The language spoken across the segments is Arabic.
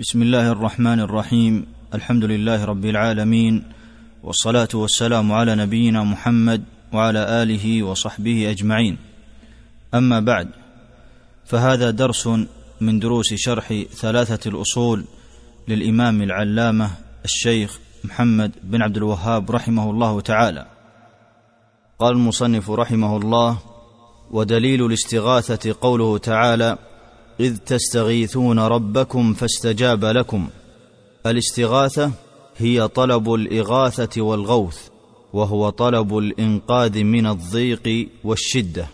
بسم الله الرحمن الرحيم الحمد لله رب العالمين والصلاه والسلام على نبينا محمد وعلى اله وصحبه اجمعين اما بعد فهذا درس من دروس شرح ثلاثه الاصول للامام العلامه الشيخ محمد بن عبد الوهاب رحمه الله تعالى قال المصنف رحمه الله ودليل الاستغاثه قوله تعالى اذ تستغيثون ربكم فاستجاب لكم الاستغاثه هي طلب الاغاثه والغوث وهو طلب الانقاذ من الضيق والشده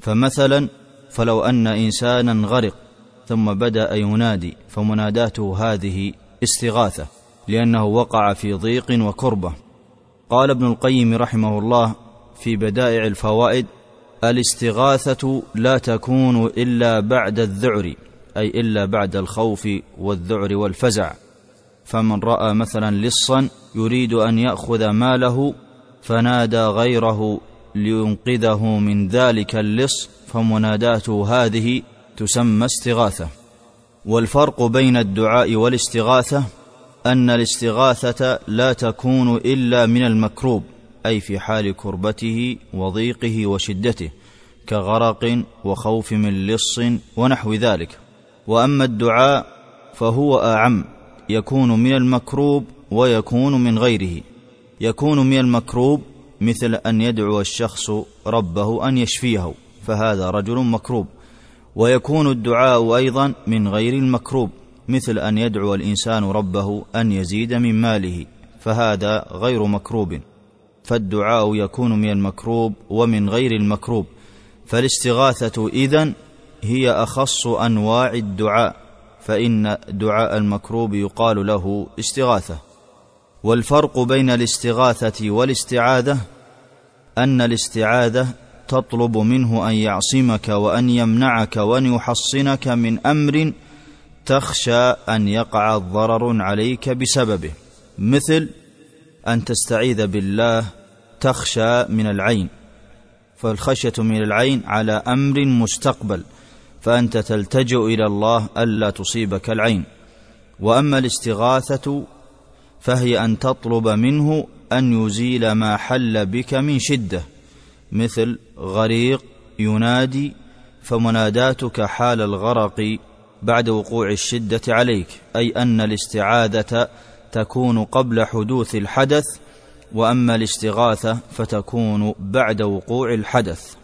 فمثلا فلو ان انسانا غرق ثم بدا ينادي فمناداته هذه استغاثه لانه وقع في ضيق وكربه قال ابن القيم رحمه الله في بدائع الفوائد الاستغاثه لا تكون الا بعد الذعر اي الا بعد الخوف والذعر والفزع فمن راى مثلا لصا يريد ان ياخذ ماله فنادى غيره لينقذه من ذلك اللص فمناداته هذه تسمى استغاثه والفرق بين الدعاء والاستغاثه ان الاستغاثه لا تكون الا من المكروب اي في حال كربته وضيقه وشدته كغرق وخوف من لص ونحو ذلك واما الدعاء فهو اعم يكون من المكروب ويكون من غيره يكون من المكروب مثل ان يدعو الشخص ربه ان يشفيه فهذا رجل مكروب ويكون الدعاء ايضا من غير المكروب مثل ان يدعو الانسان ربه ان يزيد من ماله فهذا غير مكروب فالدعاء يكون من المكروب ومن غير المكروب فالاستغاثه اذن هي اخص انواع الدعاء فان دعاء المكروب يقال له استغاثه والفرق بين الاستغاثه والاستعاذه ان الاستعاذه تطلب منه ان يعصمك وان يمنعك وان يحصنك من امر تخشى ان يقع ضرر عليك بسببه مثل ان تستعيذ بالله تخشى من العين فالخشيه من العين على امر مستقبل فانت تلتجئ الى الله الا تصيبك العين واما الاستغاثه فهي ان تطلب منه ان يزيل ما حل بك من شده مثل غريق ينادي فمناداتك حال الغرق بعد وقوع الشده عليك اي ان الاستعاذه تكون قبل حدوث الحدث واما الاستغاثه فتكون بعد وقوع الحدث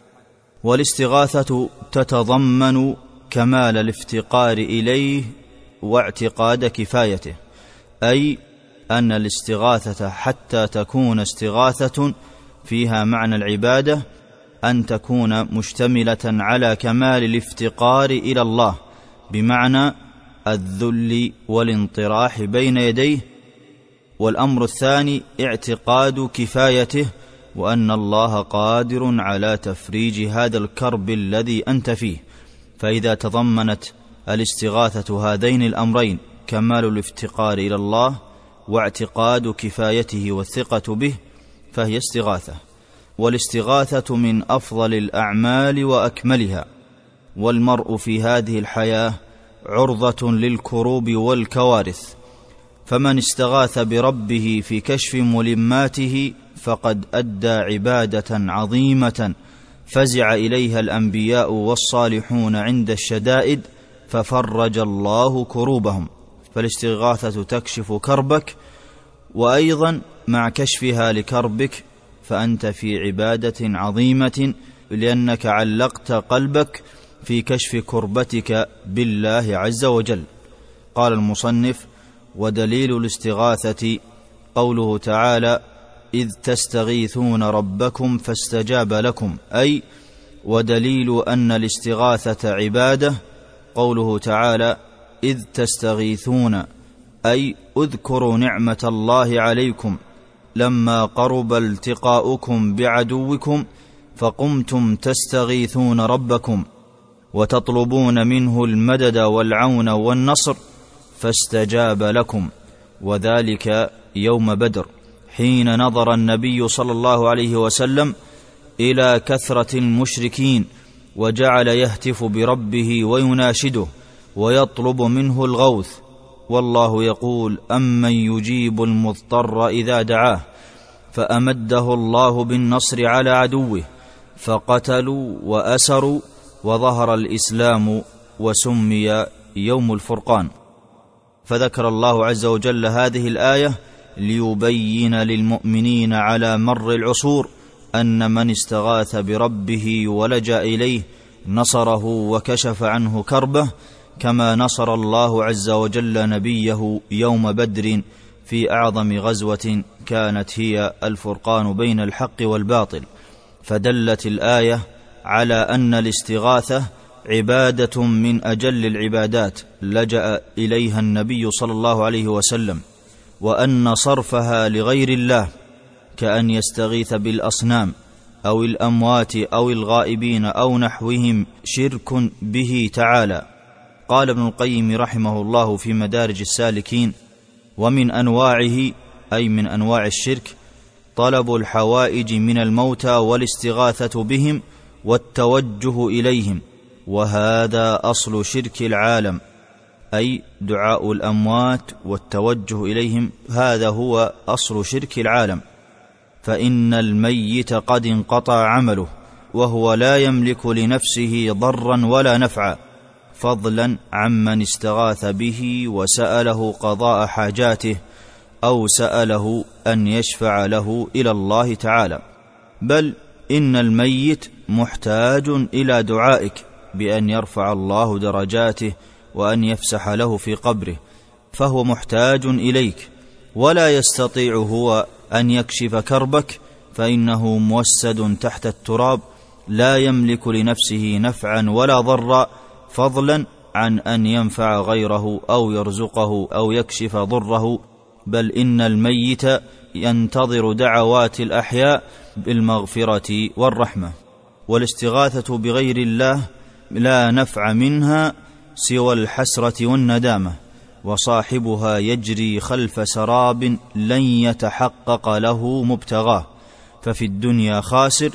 والاستغاثه تتضمن كمال الافتقار اليه واعتقاد كفايته اي ان الاستغاثه حتى تكون استغاثه فيها معنى العباده ان تكون مشتمله على كمال الافتقار الى الله بمعنى الذل والانطراح بين يديه والامر الثاني اعتقاد كفايته وان الله قادر على تفريج هذا الكرب الذي انت فيه فاذا تضمنت الاستغاثه هذين الامرين كمال الافتقار الى الله واعتقاد كفايته والثقه به فهي استغاثه والاستغاثه من افضل الاعمال واكملها والمرء في هذه الحياه عرضه للكروب والكوارث فمن استغاث بربه في كشف ملماته فقد ادى عباده عظيمه فزع اليها الانبياء والصالحون عند الشدائد ففرج الله كروبهم فالاستغاثه تكشف كربك وايضا مع كشفها لكربك فانت في عباده عظيمه لانك علقت قلبك في كشف كربتك بالله عز وجل قال المصنف ودليل الاستغاثه قوله تعالى اذ تستغيثون ربكم فاستجاب لكم اي ودليل ان الاستغاثه عباده قوله تعالى اذ تستغيثون اي اذكروا نعمه الله عليكم لما قرب التقاؤكم بعدوكم فقمتم تستغيثون ربكم وتطلبون منه المدد والعون والنصر فاستجاب لكم وذلك يوم بدر حين نظر النبي صلى الله عليه وسلم الى كثره المشركين وجعل يهتف بربه ويناشده ويطلب منه الغوث والله يقول امن يجيب المضطر اذا دعاه فامده الله بالنصر على عدوه فقتلوا واسروا وظهر الاسلام وسمي يوم الفرقان فذكر الله عز وجل هذه الايه ليبين للمؤمنين على مر العصور ان من استغاث بربه ولجا اليه نصره وكشف عنه كربه كما نصر الله عز وجل نبيه يوم بدر في اعظم غزوه كانت هي الفرقان بين الحق والباطل فدلت الايه على ان الاستغاثه عباده من اجل العبادات لجا اليها النبي صلى الله عليه وسلم وان صرفها لغير الله كان يستغيث بالاصنام او الاموات او الغائبين او نحوهم شرك به تعالى قال ابن القيم رحمه الله في مدارج السالكين ومن انواعه اي من انواع الشرك طلب الحوائج من الموتى والاستغاثه بهم والتوجه اليهم وهذا اصل شرك العالم اي دعاء الاموات والتوجه اليهم هذا هو اصل شرك العالم فان الميت قد انقطع عمله وهو لا يملك لنفسه ضرا ولا نفعا فضلا عمن استغاث به وساله قضاء حاجاته او ساله ان يشفع له الى الله تعالى بل ان الميت محتاج الى دعائك بان يرفع الله درجاته وان يفسح له في قبره فهو محتاج اليك ولا يستطيع هو ان يكشف كربك فانه موسد تحت التراب لا يملك لنفسه نفعا ولا ضرا فضلا عن ان ينفع غيره او يرزقه او يكشف ضره بل ان الميت ينتظر دعوات الاحياء بالمغفره والرحمه والاستغاثه بغير الله لا نفع منها سوى الحسره والندامه وصاحبها يجري خلف سراب لن يتحقق له مبتغاه ففي الدنيا خاسر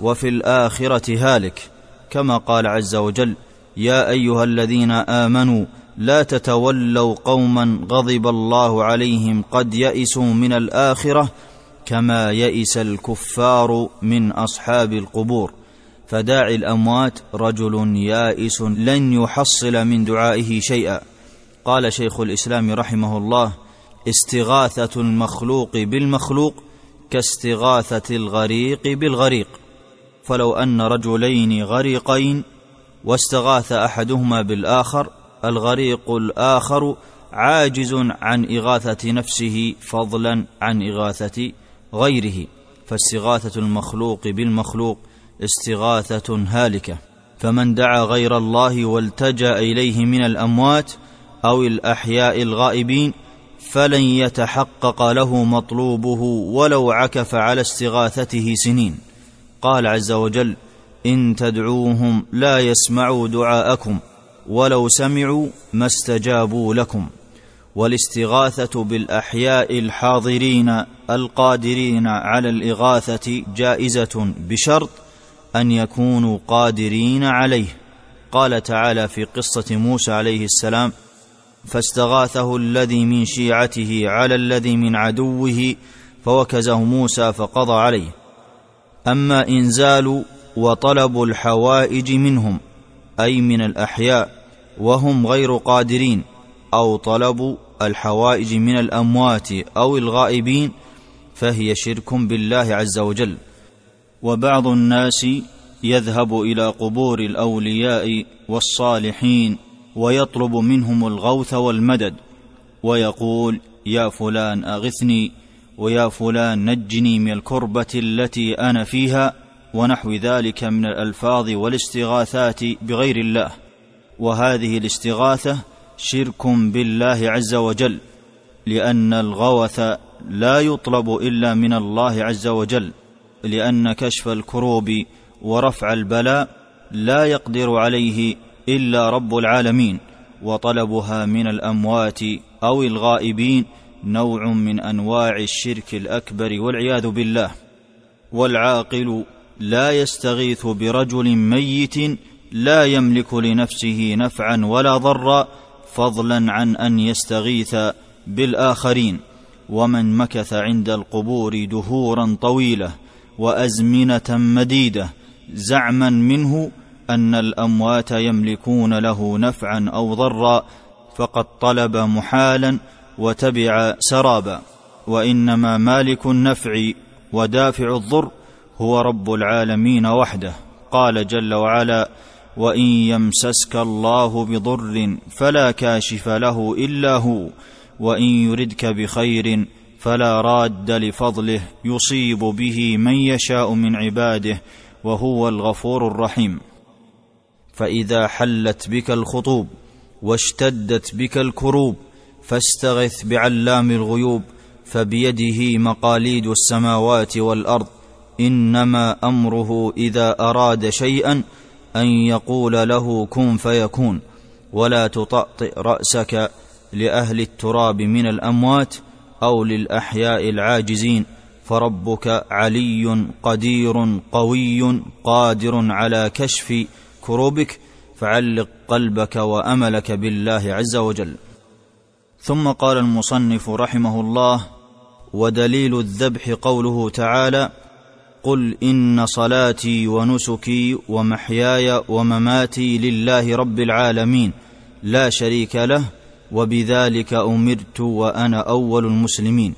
وفي الاخره هالك كما قال عز وجل يا ايها الذين امنوا لا تتولوا قوما غضب الله عليهم قد يئسوا من الاخره كما يئس الكفار من اصحاب القبور فداعي الاموات رجل يائس لن يحصل من دعائه شيئا قال شيخ الاسلام رحمه الله استغاثه المخلوق بالمخلوق كاستغاثه الغريق بالغريق فلو ان رجلين غريقين واستغاث احدهما بالاخر الغريق الاخر عاجز عن اغاثه نفسه فضلا عن اغاثه غيره فاستغاثه المخلوق بالمخلوق استغاثه هالكه فمن دعا غير الله والتجا اليه من الاموات او الاحياء الغائبين فلن يتحقق له مطلوبه ولو عكف على استغاثته سنين قال عز وجل ان تدعوهم لا يسمعوا دعاءكم ولو سمعوا ما استجابوا لكم والاستغاثه بالاحياء الحاضرين القادرين على الاغاثه جائزه بشرط ان يكونوا قادرين عليه قال تعالى في قصه موسى عليه السلام فاستغاثه الذي من شيعته على الذي من عدوه فوكزه موسى فقضى عليه اما انزال وطلب الحوائج منهم اي من الاحياء وهم غير قادرين او طلب الحوائج من الاموات او الغائبين فهي شرك بالله عز وجل وبعض الناس يذهب الى قبور الاولياء والصالحين ويطلب منهم الغوث والمدد ويقول يا فلان اغثني ويا فلان نجني من الكربه التي انا فيها ونحو ذلك من الالفاظ والاستغاثات بغير الله وهذه الاستغاثه شرك بالله عز وجل لان الغوث لا يطلب الا من الله عز وجل لان كشف الكروب ورفع البلاء لا يقدر عليه الا رب العالمين وطلبها من الاموات او الغائبين نوع من انواع الشرك الاكبر والعياذ بالله والعاقل لا يستغيث برجل ميت لا يملك لنفسه نفعا ولا ضرا فضلا عن ان يستغيث بالاخرين ومن مكث عند القبور دهورا طويله وازمنه مديده زعما منه ان الاموات يملكون له نفعا او ضرا فقد طلب محالا وتبع سرابا وانما مالك النفع ودافع الضر هو رب العالمين وحده قال جل وعلا وان يمسسك الله بضر فلا كاشف له الا هو وان يردك بخير فلا راد لفضله يصيب به من يشاء من عباده وهو الغفور الرحيم فاذا حلت بك الخطوب واشتدت بك الكروب فاستغث بعلام الغيوب فبيده مقاليد السماوات والارض انما امره اذا اراد شيئا ان يقول له كن فيكون ولا تطأطئ راسك لاهل التراب من الاموات او للاحياء العاجزين فربك علي قدير قوي قادر على كشف كروبك فعلق قلبك واملك بالله عز وجل ثم قال المصنف رحمه الله ودليل الذبح قوله تعالى قل ان صلاتي ونسكي ومحياي ومماتي لله رب العالمين لا شريك له وبذلك امرت وانا اول المسلمين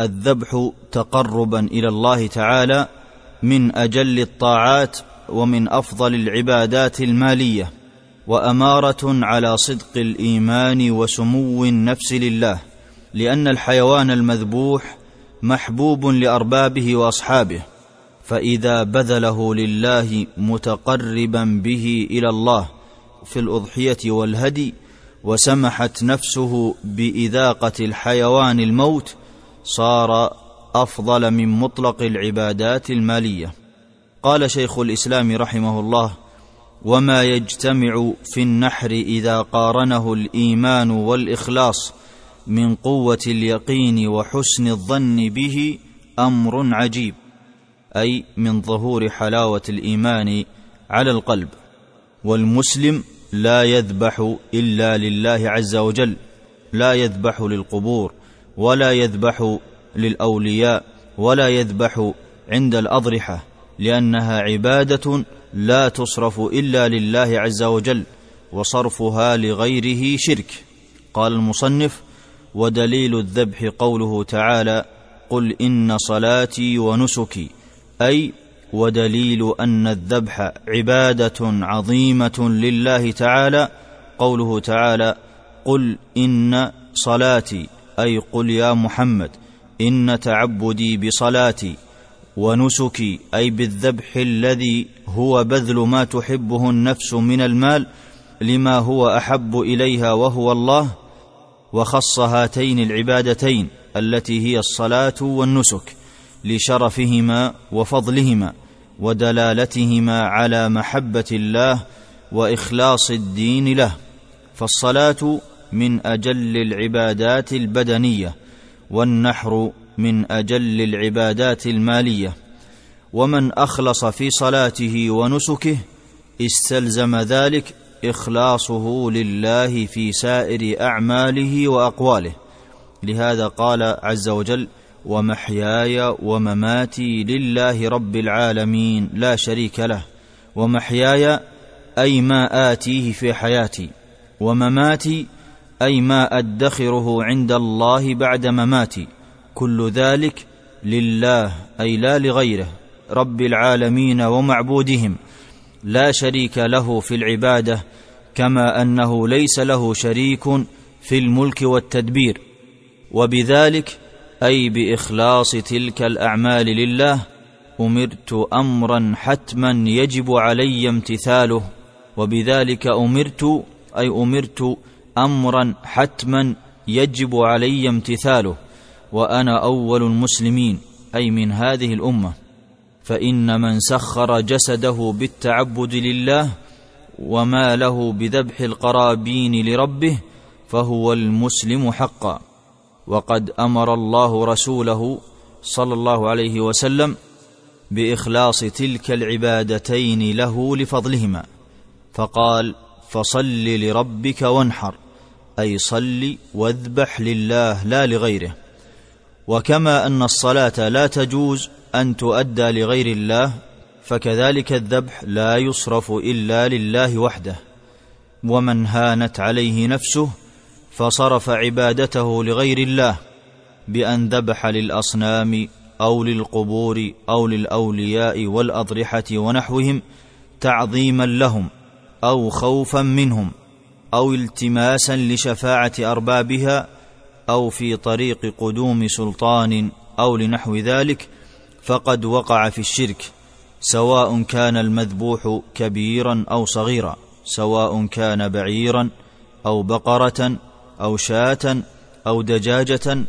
الذبح تقربا الى الله تعالى من اجل الطاعات ومن افضل العبادات الماليه واماره على صدق الايمان وسمو النفس لله لان الحيوان المذبوح محبوب لاربابه واصحابه فاذا بذله لله متقربا به الى الله في الاضحيه والهدي وسمحت نفسه باذاقه الحيوان الموت صار افضل من مطلق العبادات الماليه قال شيخ الاسلام رحمه الله وما يجتمع في النحر اذا قارنه الايمان والاخلاص من قوه اليقين وحسن الظن به امر عجيب اي من ظهور حلاوه الايمان على القلب والمسلم لا يذبح الا لله عز وجل لا يذبح للقبور ولا يذبح للاولياء ولا يذبح عند الاضرحه لانها عباده لا تصرف الا لله عز وجل وصرفها لغيره شرك قال المصنف ودليل الذبح قوله تعالى قل ان صلاتي ونسكي اي ودليل ان الذبح عباده عظيمه لله تعالى قوله تعالى قل ان صلاتي اي قل يا محمد ان تعبدي بصلاتي ونسكي اي بالذبح الذي هو بذل ما تحبه النفس من المال لما هو احب اليها وهو الله وخص هاتين العبادتين التي هي الصلاه والنسك لشرفهما وفضلهما ودلالتهما على محبه الله واخلاص الدين له فالصلاه من اجل العبادات البدنيه والنحر من اجل العبادات الماليه ومن اخلص في صلاته ونسكه استلزم ذلك اخلاصه لله في سائر اعماله واقواله لهذا قال عز وجل ومحياي ومماتي لله رب العالمين لا شريك له ومحياي اي ما اتيه في حياتي ومماتي اي ما ادخره عند الله بعد مماتي كل ذلك لله اي لا لغيره رب العالمين ومعبودهم لا شريك له في العباده كما انه ليس له شريك في الملك والتدبير وبذلك اي باخلاص تلك الاعمال لله امرت امرا حتما يجب علي امتثاله وبذلك امرت اي امرت امرا حتما يجب علي امتثاله وانا اول المسلمين اي من هذه الامه فان من سخر جسده بالتعبد لله وما له بذبح القرابين لربه فهو المسلم حقا وقد امر الله رسوله صلى الله عليه وسلم باخلاص تلك العبادتين له لفضلهما فقال فصل لربك وانحر اي صل واذبح لله لا لغيره وكما ان الصلاه لا تجوز ان تؤدى لغير الله فكذلك الذبح لا يصرف الا لله وحده ومن هانت عليه نفسه فصرف عبادته لغير الله بان ذبح للاصنام او للقبور او للاولياء والاضرحه ونحوهم تعظيما لهم او خوفا منهم او التماسا لشفاعه اربابها او في طريق قدوم سلطان او لنحو ذلك فقد وقع في الشرك سواء كان المذبوح كبيرا او صغيرا سواء كان بعيرا او بقره او شاه او دجاجه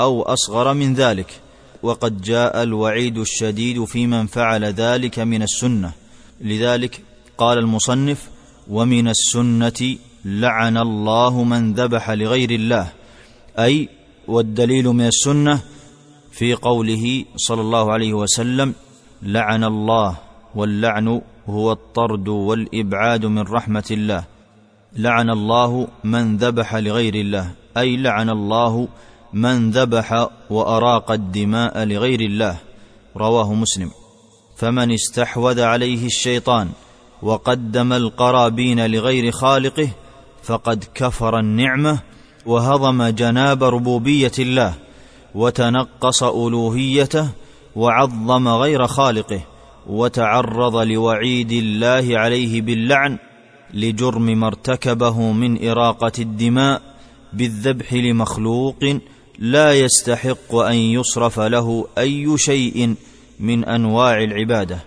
او اصغر من ذلك وقد جاء الوعيد الشديد في من فعل ذلك من السنه لذلك قال المصنف ومن السنه لعن الله من ذبح لغير الله اي والدليل من السنه في قوله صلى الله عليه وسلم لعن الله واللعن هو الطرد والابعاد من رحمه الله لعن الله من ذبح لغير الله اي لعن الله من ذبح واراق الدماء لغير الله رواه مسلم فمن استحوذ عليه الشيطان وقدم القرابين لغير خالقه فقد كفر النعمه وهضم جناب ربوبيه الله وتنقص الوهيته وعظم غير خالقه وتعرض لوعيد الله عليه باللعن لجرم ما ارتكبه من اراقه الدماء بالذبح لمخلوق لا يستحق ان يصرف له اي شيء من انواع العباده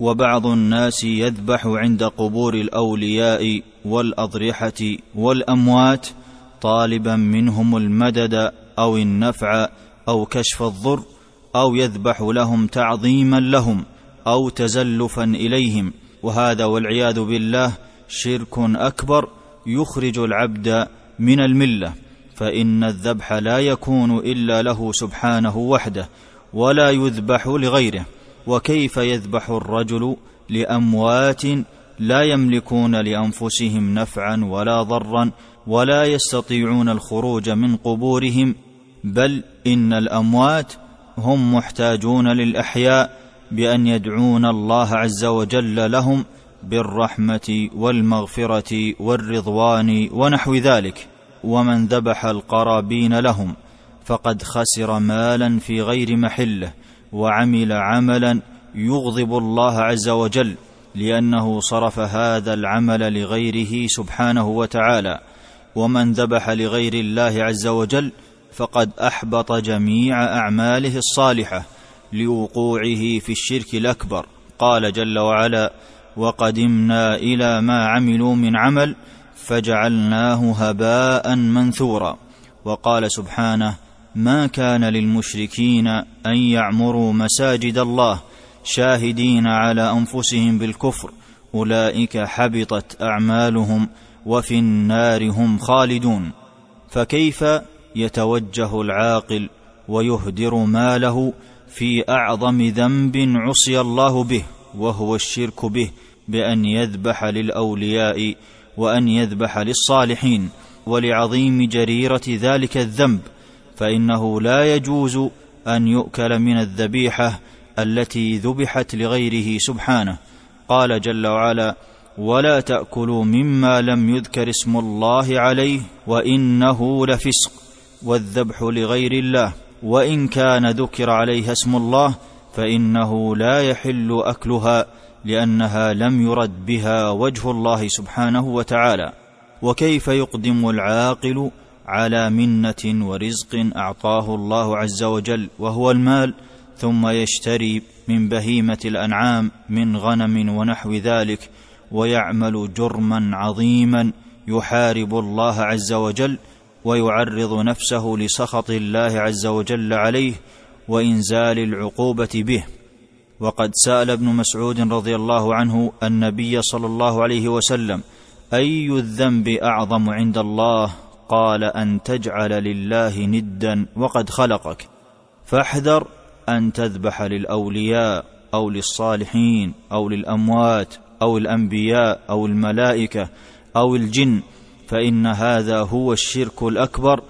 وبعض الناس يذبح عند قبور الاولياء والاضرحه والاموات طالبا منهم المدد او النفع او كشف الضر او يذبح لهم تعظيما لهم او تزلفا اليهم وهذا والعياذ بالله شرك اكبر يخرج العبد من المله فان الذبح لا يكون الا له سبحانه وحده ولا يذبح لغيره وكيف يذبح الرجل لاموات لا يملكون لانفسهم نفعا ولا ضرا ولا يستطيعون الخروج من قبورهم بل ان الاموات هم محتاجون للاحياء بان يدعون الله عز وجل لهم بالرحمه والمغفره والرضوان ونحو ذلك ومن ذبح القرابين لهم فقد خسر مالا في غير محله وعمل عملا يغضب الله عز وجل لانه صرف هذا العمل لغيره سبحانه وتعالى ومن ذبح لغير الله عز وجل فقد احبط جميع اعماله الصالحه لوقوعه في الشرك الاكبر قال جل وعلا وقدمنا الى ما عملوا من عمل فجعلناه هباء منثورا وقال سبحانه ما كان للمشركين ان يعمروا مساجد الله شاهدين على انفسهم بالكفر اولئك حبطت اعمالهم وفي النار هم خالدون فكيف يتوجه العاقل ويهدر ماله في اعظم ذنب عصي الله به وهو الشرك به بان يذبح للاولياء وان يذبح للصالحين ولعظيم جريره ذلك الذنب فانه لا يجوز ان يؤكل من الذبيحه التي ذبحت لغيره سبحانه قال جل وعلا ولا تاكلوا مما لم يذكر اسم الله عليه وانه لفسق والذبح لغير الله وان كان ذكر عليها اسم الله فانه لا يحل اكلها لانها لم يرد بها وجه الله سبحانه وتعالى وكيف يقدم العاقل على منه ورزق اعطاه الله عز وجل وهو المال ثم يشتري من بهيمه الانعام من غنم ونحو ذلك ويعمل جرما عظيما يحارب الله عز وجل ويعرض نفسه لسخط الله عز وجل عليه وانزال العقوبه به وقد سال ابن مسعود رضي الله عنه النبي صلى الله عليه وسلم اي الذنب اعظم عند الله قال ان تجعل لله ندا وقد خلقك فاحذر ان تذبح للاولياء او للصالحين او للاموات او الانبياء او الملائكه او الجن فان هذا هو الشرك الاكبر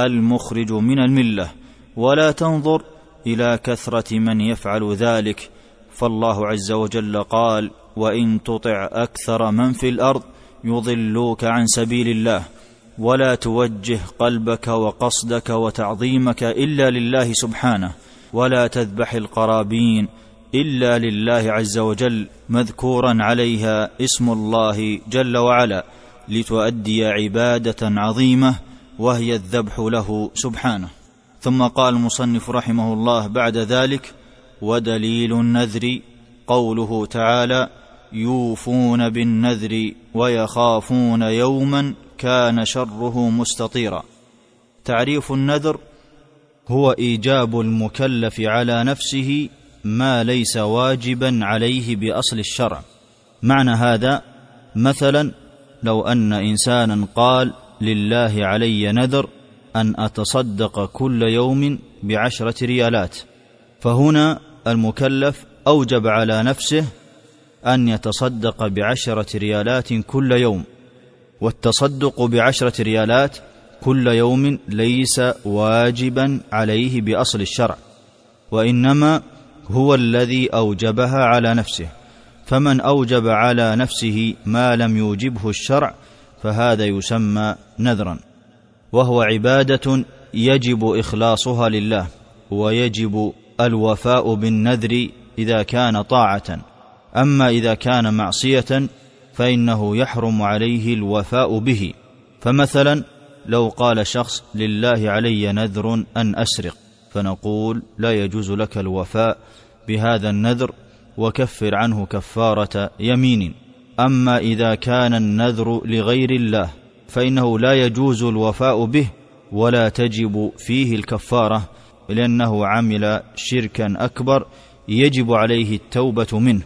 المخرج من المله ولا تنظر الى كثره من يفعل ذلك فالله عز وجل قال وان تطع اكثر من في الارض يضلوك عن سبيل الله ولا توجه قلبك وقصدك وتعظيمك الا لله سبحانه ولا تذبح القرابين الا لله عز وجل مذكورا عليها اسم الله جل وعلا لتؤدي عباده عظيمه وهي الذبح له سبحانه ثم قال المصنف رحمه الله بعد ذلك ودليل النذر قوله تعالى يوفون بالنذر ويخافون يوما كان شره مستطيرا تعريف النذر هو ايجاب المكلف على نفسه ما ليس واجبا عليه باصل الشرع معنى هذا مثلا لو ان انسانا قال لله علي نذر ان اتصدق كل يوم بعشره ريالات فهنا المكلف اوجب على نفسه ان يتصدق بعشره ريالات كل يوم والتصدق بعشره ريالات كل يوم ليس واجبا عليه باصل الشرع وانما هو الذي اوجبها على نفسه فمن اوجب على نفسه ما لم يوجبه الشرع فهذا يسمى نذرا وهو عباده يجب اخلاصها لله ويجب الوفاء بالنذر اذا كان طاعه اما اذا كان معصيه فانه يحرم عليه الوفاء به فمثلا لو قال شخص لله علي نذر ان اسرق فنقول لا يجوز لك الوفاء بهذا النذر وكفر عنه كفاره يمين اما اذا كان النذر لغير الله فانه لا يجوز الوفاء به ولا تجب فيه الكفاره لانه عمل شركا اكبر يجب عليه التوبه منه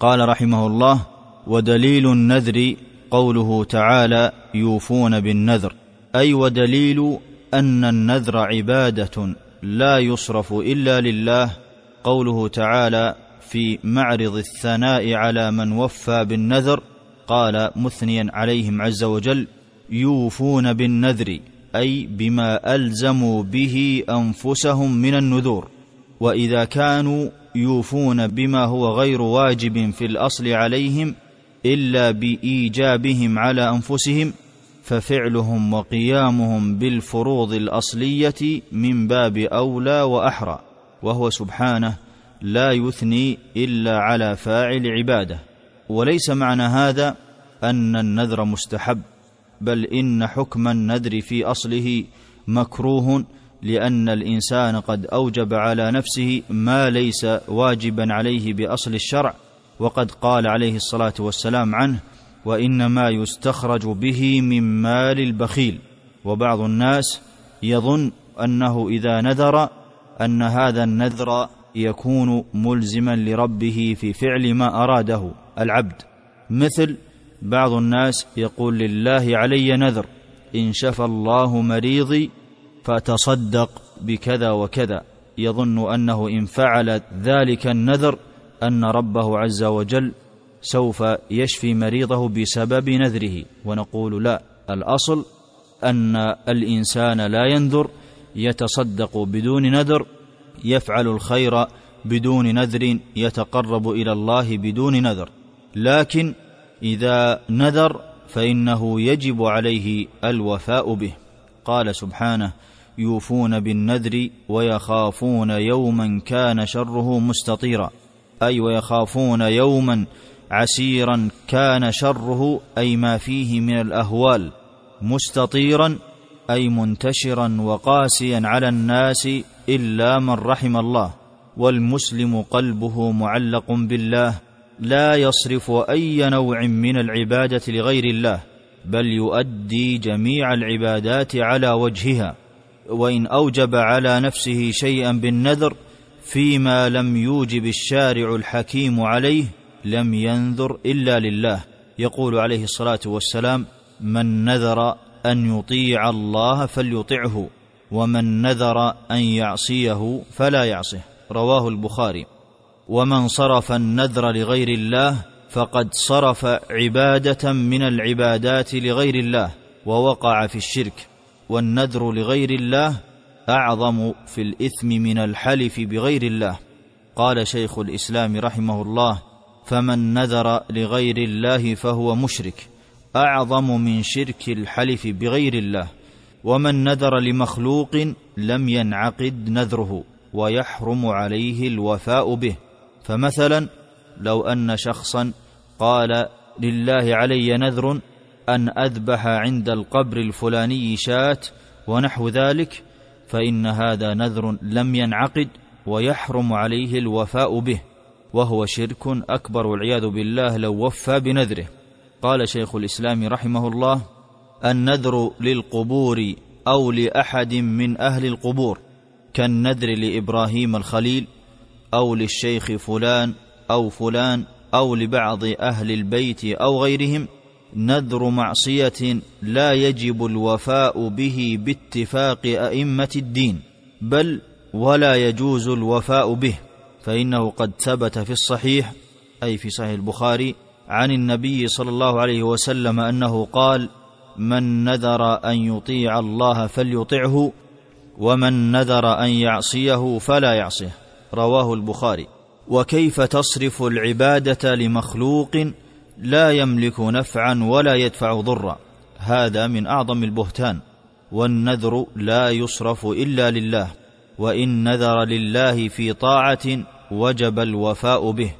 قال رحمه الله ودليل النذر قوله تعالى يوفون بالنذر اي ودليل ان النذر عباده لا يصرف الا لله قوله تعالى في معرض الثناء على من وفى بالنذر قال مثنيا عليهم عز وجل يوفون بالنذر اي بما الزموا به انفسهم من النذور واذا كانوا يوفون بما هو غير واجب في الاصل عليهم الا بايجابهم على انفسهم ففعلهم وقيامهم بالفروض الاصليه من باب اولى واحرى وهو سبحانه لا يثني الا على فاعل عباده وليس معنى هذا ان النذر مستحب بل إن حكم النذر في أصله مكروه لأن الإنسان قد أوجب على نفسه ما ليس واجبا عليه بأصل الشرع وقد قال عليه الصلاة والسلام عنه وإنما يستخرج به من مال البخيل وبعض الناس يظن أنه إذا نذر أن هذا النذر يكون ملزما لربه في فعل ما أراده العبد مثل بعض الناس يقول لله علي نذر ان شفى الله مريضي فتصدق بكذا وكذا يظن انه ان فعل ذلك النذر ان ربه عز وجل سوف يشفي مريضه بسبب نذره ونقول لا الاصل ان الانسان لا ينذر يتصدق بدون نذر يفعل الخير بدون نذر يتقرب الى الله بدون نذر لكن اذا نذر فانه يجب عليه الوفاء به قال سبحانه يوفون بالنذر ويخافون يوما كان شره مستطيرا اي ويخافون يوما عسيرا كان شره اي ما فيه من الاهوال مستطيرا اي منتشرا وقاسيا على الناس الا من رحم الله والمسلم قلبه معلق بالله لا يصرف اي نوع من العباده لغير الله بل يؤدي جميع العبادات على وجهها وان اوجب على نفسه شيئا بالنذر فيما لم يوجب الشارع الحكيم عليه لم ينذر الا لله يقول عليه الصلاه والسلام من نذر ان يطيع الله فليطعه ومن نذر ان يعصيه فلا يعصه رواه البخاري ومن صرف النذر لغير الله فقد صرف عباده من العبادات لغير الله ووقع في الشرك والنذر لغير الله اعظم في الاثم من الحلف بغير الله قال شيخ الاسلام رحمه الله فمن نذر لغير الله فهو مشرك اعظم من شرك الحلف بغير الله ومن نذر لمخلوق لم ينعقد نذره ويحرم عليه الوفاء به فمثلا لو ان شخصا قال لله علي نذر ان اذبح عند القبر الفلاني شاه ونحو ذلك فان هذا نذر لم ينعقد ويحرم عليه الوفاء به وهو شرك اكبر والعياذ بالله لو وفى بنذره قال شيخ الاسلام رحمه الله النذر للقبور او لاحد من اهل القبور كالنذر لابراهيم الخليل او للشيخ فلان او فلان او لبعض اهل البيت او غيرهم نذر معصيه لا يجب الوفاء به باتفاق ائمه الدين بل ولا يجوز الوفاء به فانه قد ثبت في الصحيح اي في صحيح البخاري عن النبي صلى الله عليه وسلم انه قال من نذر ان يطيع الله فليطعه ومن نذر ان يعصيه فلا يعصيه رواه البخاري وكيف تصرف العباده لمخلوق لا يملك نفعا ولا يدفع ضرا هذا من اعظم البهتان والنذر لا يصرف الا لله وان نذر لله في طاعه وجب الوفاء به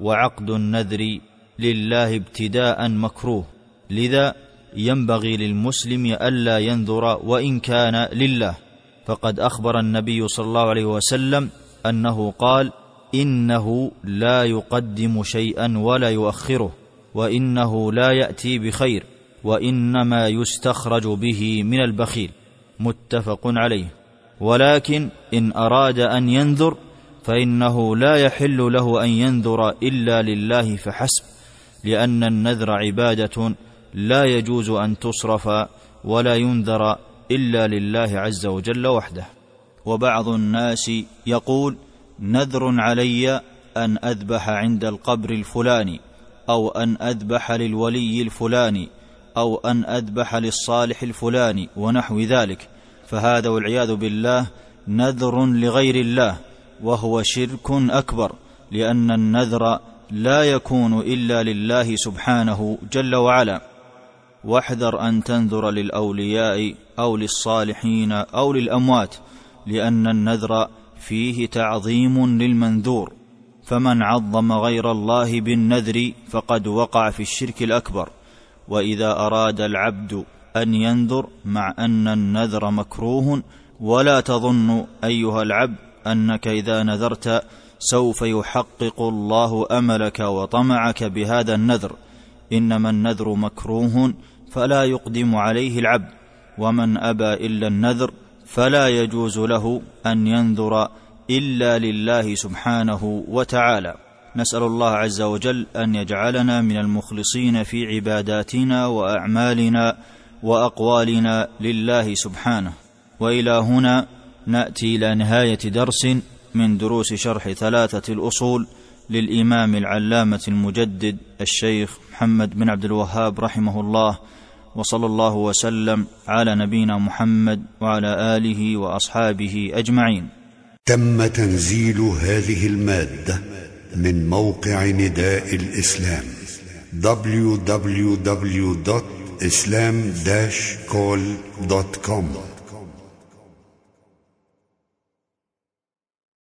وعقد النذر لله ابتداء مكروه لذا ينبغي للمسلم الا ينذر وان كان لله فقد اخبر النبي صلى الله عليه وسلم انه قال انه لا يقدم شيئا ولا يؤخره وانه لا ياتي بخير وانما يستخرج به من البخيل متفق عليه ولكن ان اراد ان ينذر فانه لا يحل له ان ينذر الا لله فحسب لان النذر عباده لا يجوز ان تصرف ولا ينذر الا لله عز وجل وحده وبعض الناس يقول نذر علي ان اذبح عند القبر الفلاني او ان اذبح للولي الفلاني او ان اذبح للصالح الفلاني ونحو ذلك فهذا والعياذ بالله نذر لغير الله وهو شرك اكبر لان النذر لا يكون الا لله سبحانه جل وعلا واحذر ان تنذر للاولياء او للصالحين او للاموات لان النذر فيه تعظيم للمنذور فمن عظم غير الله بالنذر فقد وقع في الشرك الاكبر واذا اراد العبد ان ينذر مع ان النذر مكروه ولا تظن ايها العبد انك اذا نذرت سوف يحقق الله املك وطمعك بهذا النذر انما النذر مكروه فلا يقدم عليه العبد ومن ابى الا النذر فلا يجوز له ان ينذر الا لله سبحانه وتعالى نسال الله عز وجل ان يجعلنا من المخلصين في عباداتنا واعمالنا واقوالنا لله سبحانه والى هنا ناتي الى نهايه درس من دروس شرح ثلاثه الاصول للامام العلامه المجدد الشيخ محمد بن عبد الوهاب رحمه الله وصلى الله وسلم على نبينا محمد وعلى اله واصحابه اجمعين تم تنزيل هذه الماده من موقع نداء الاسلام www.islam-call.com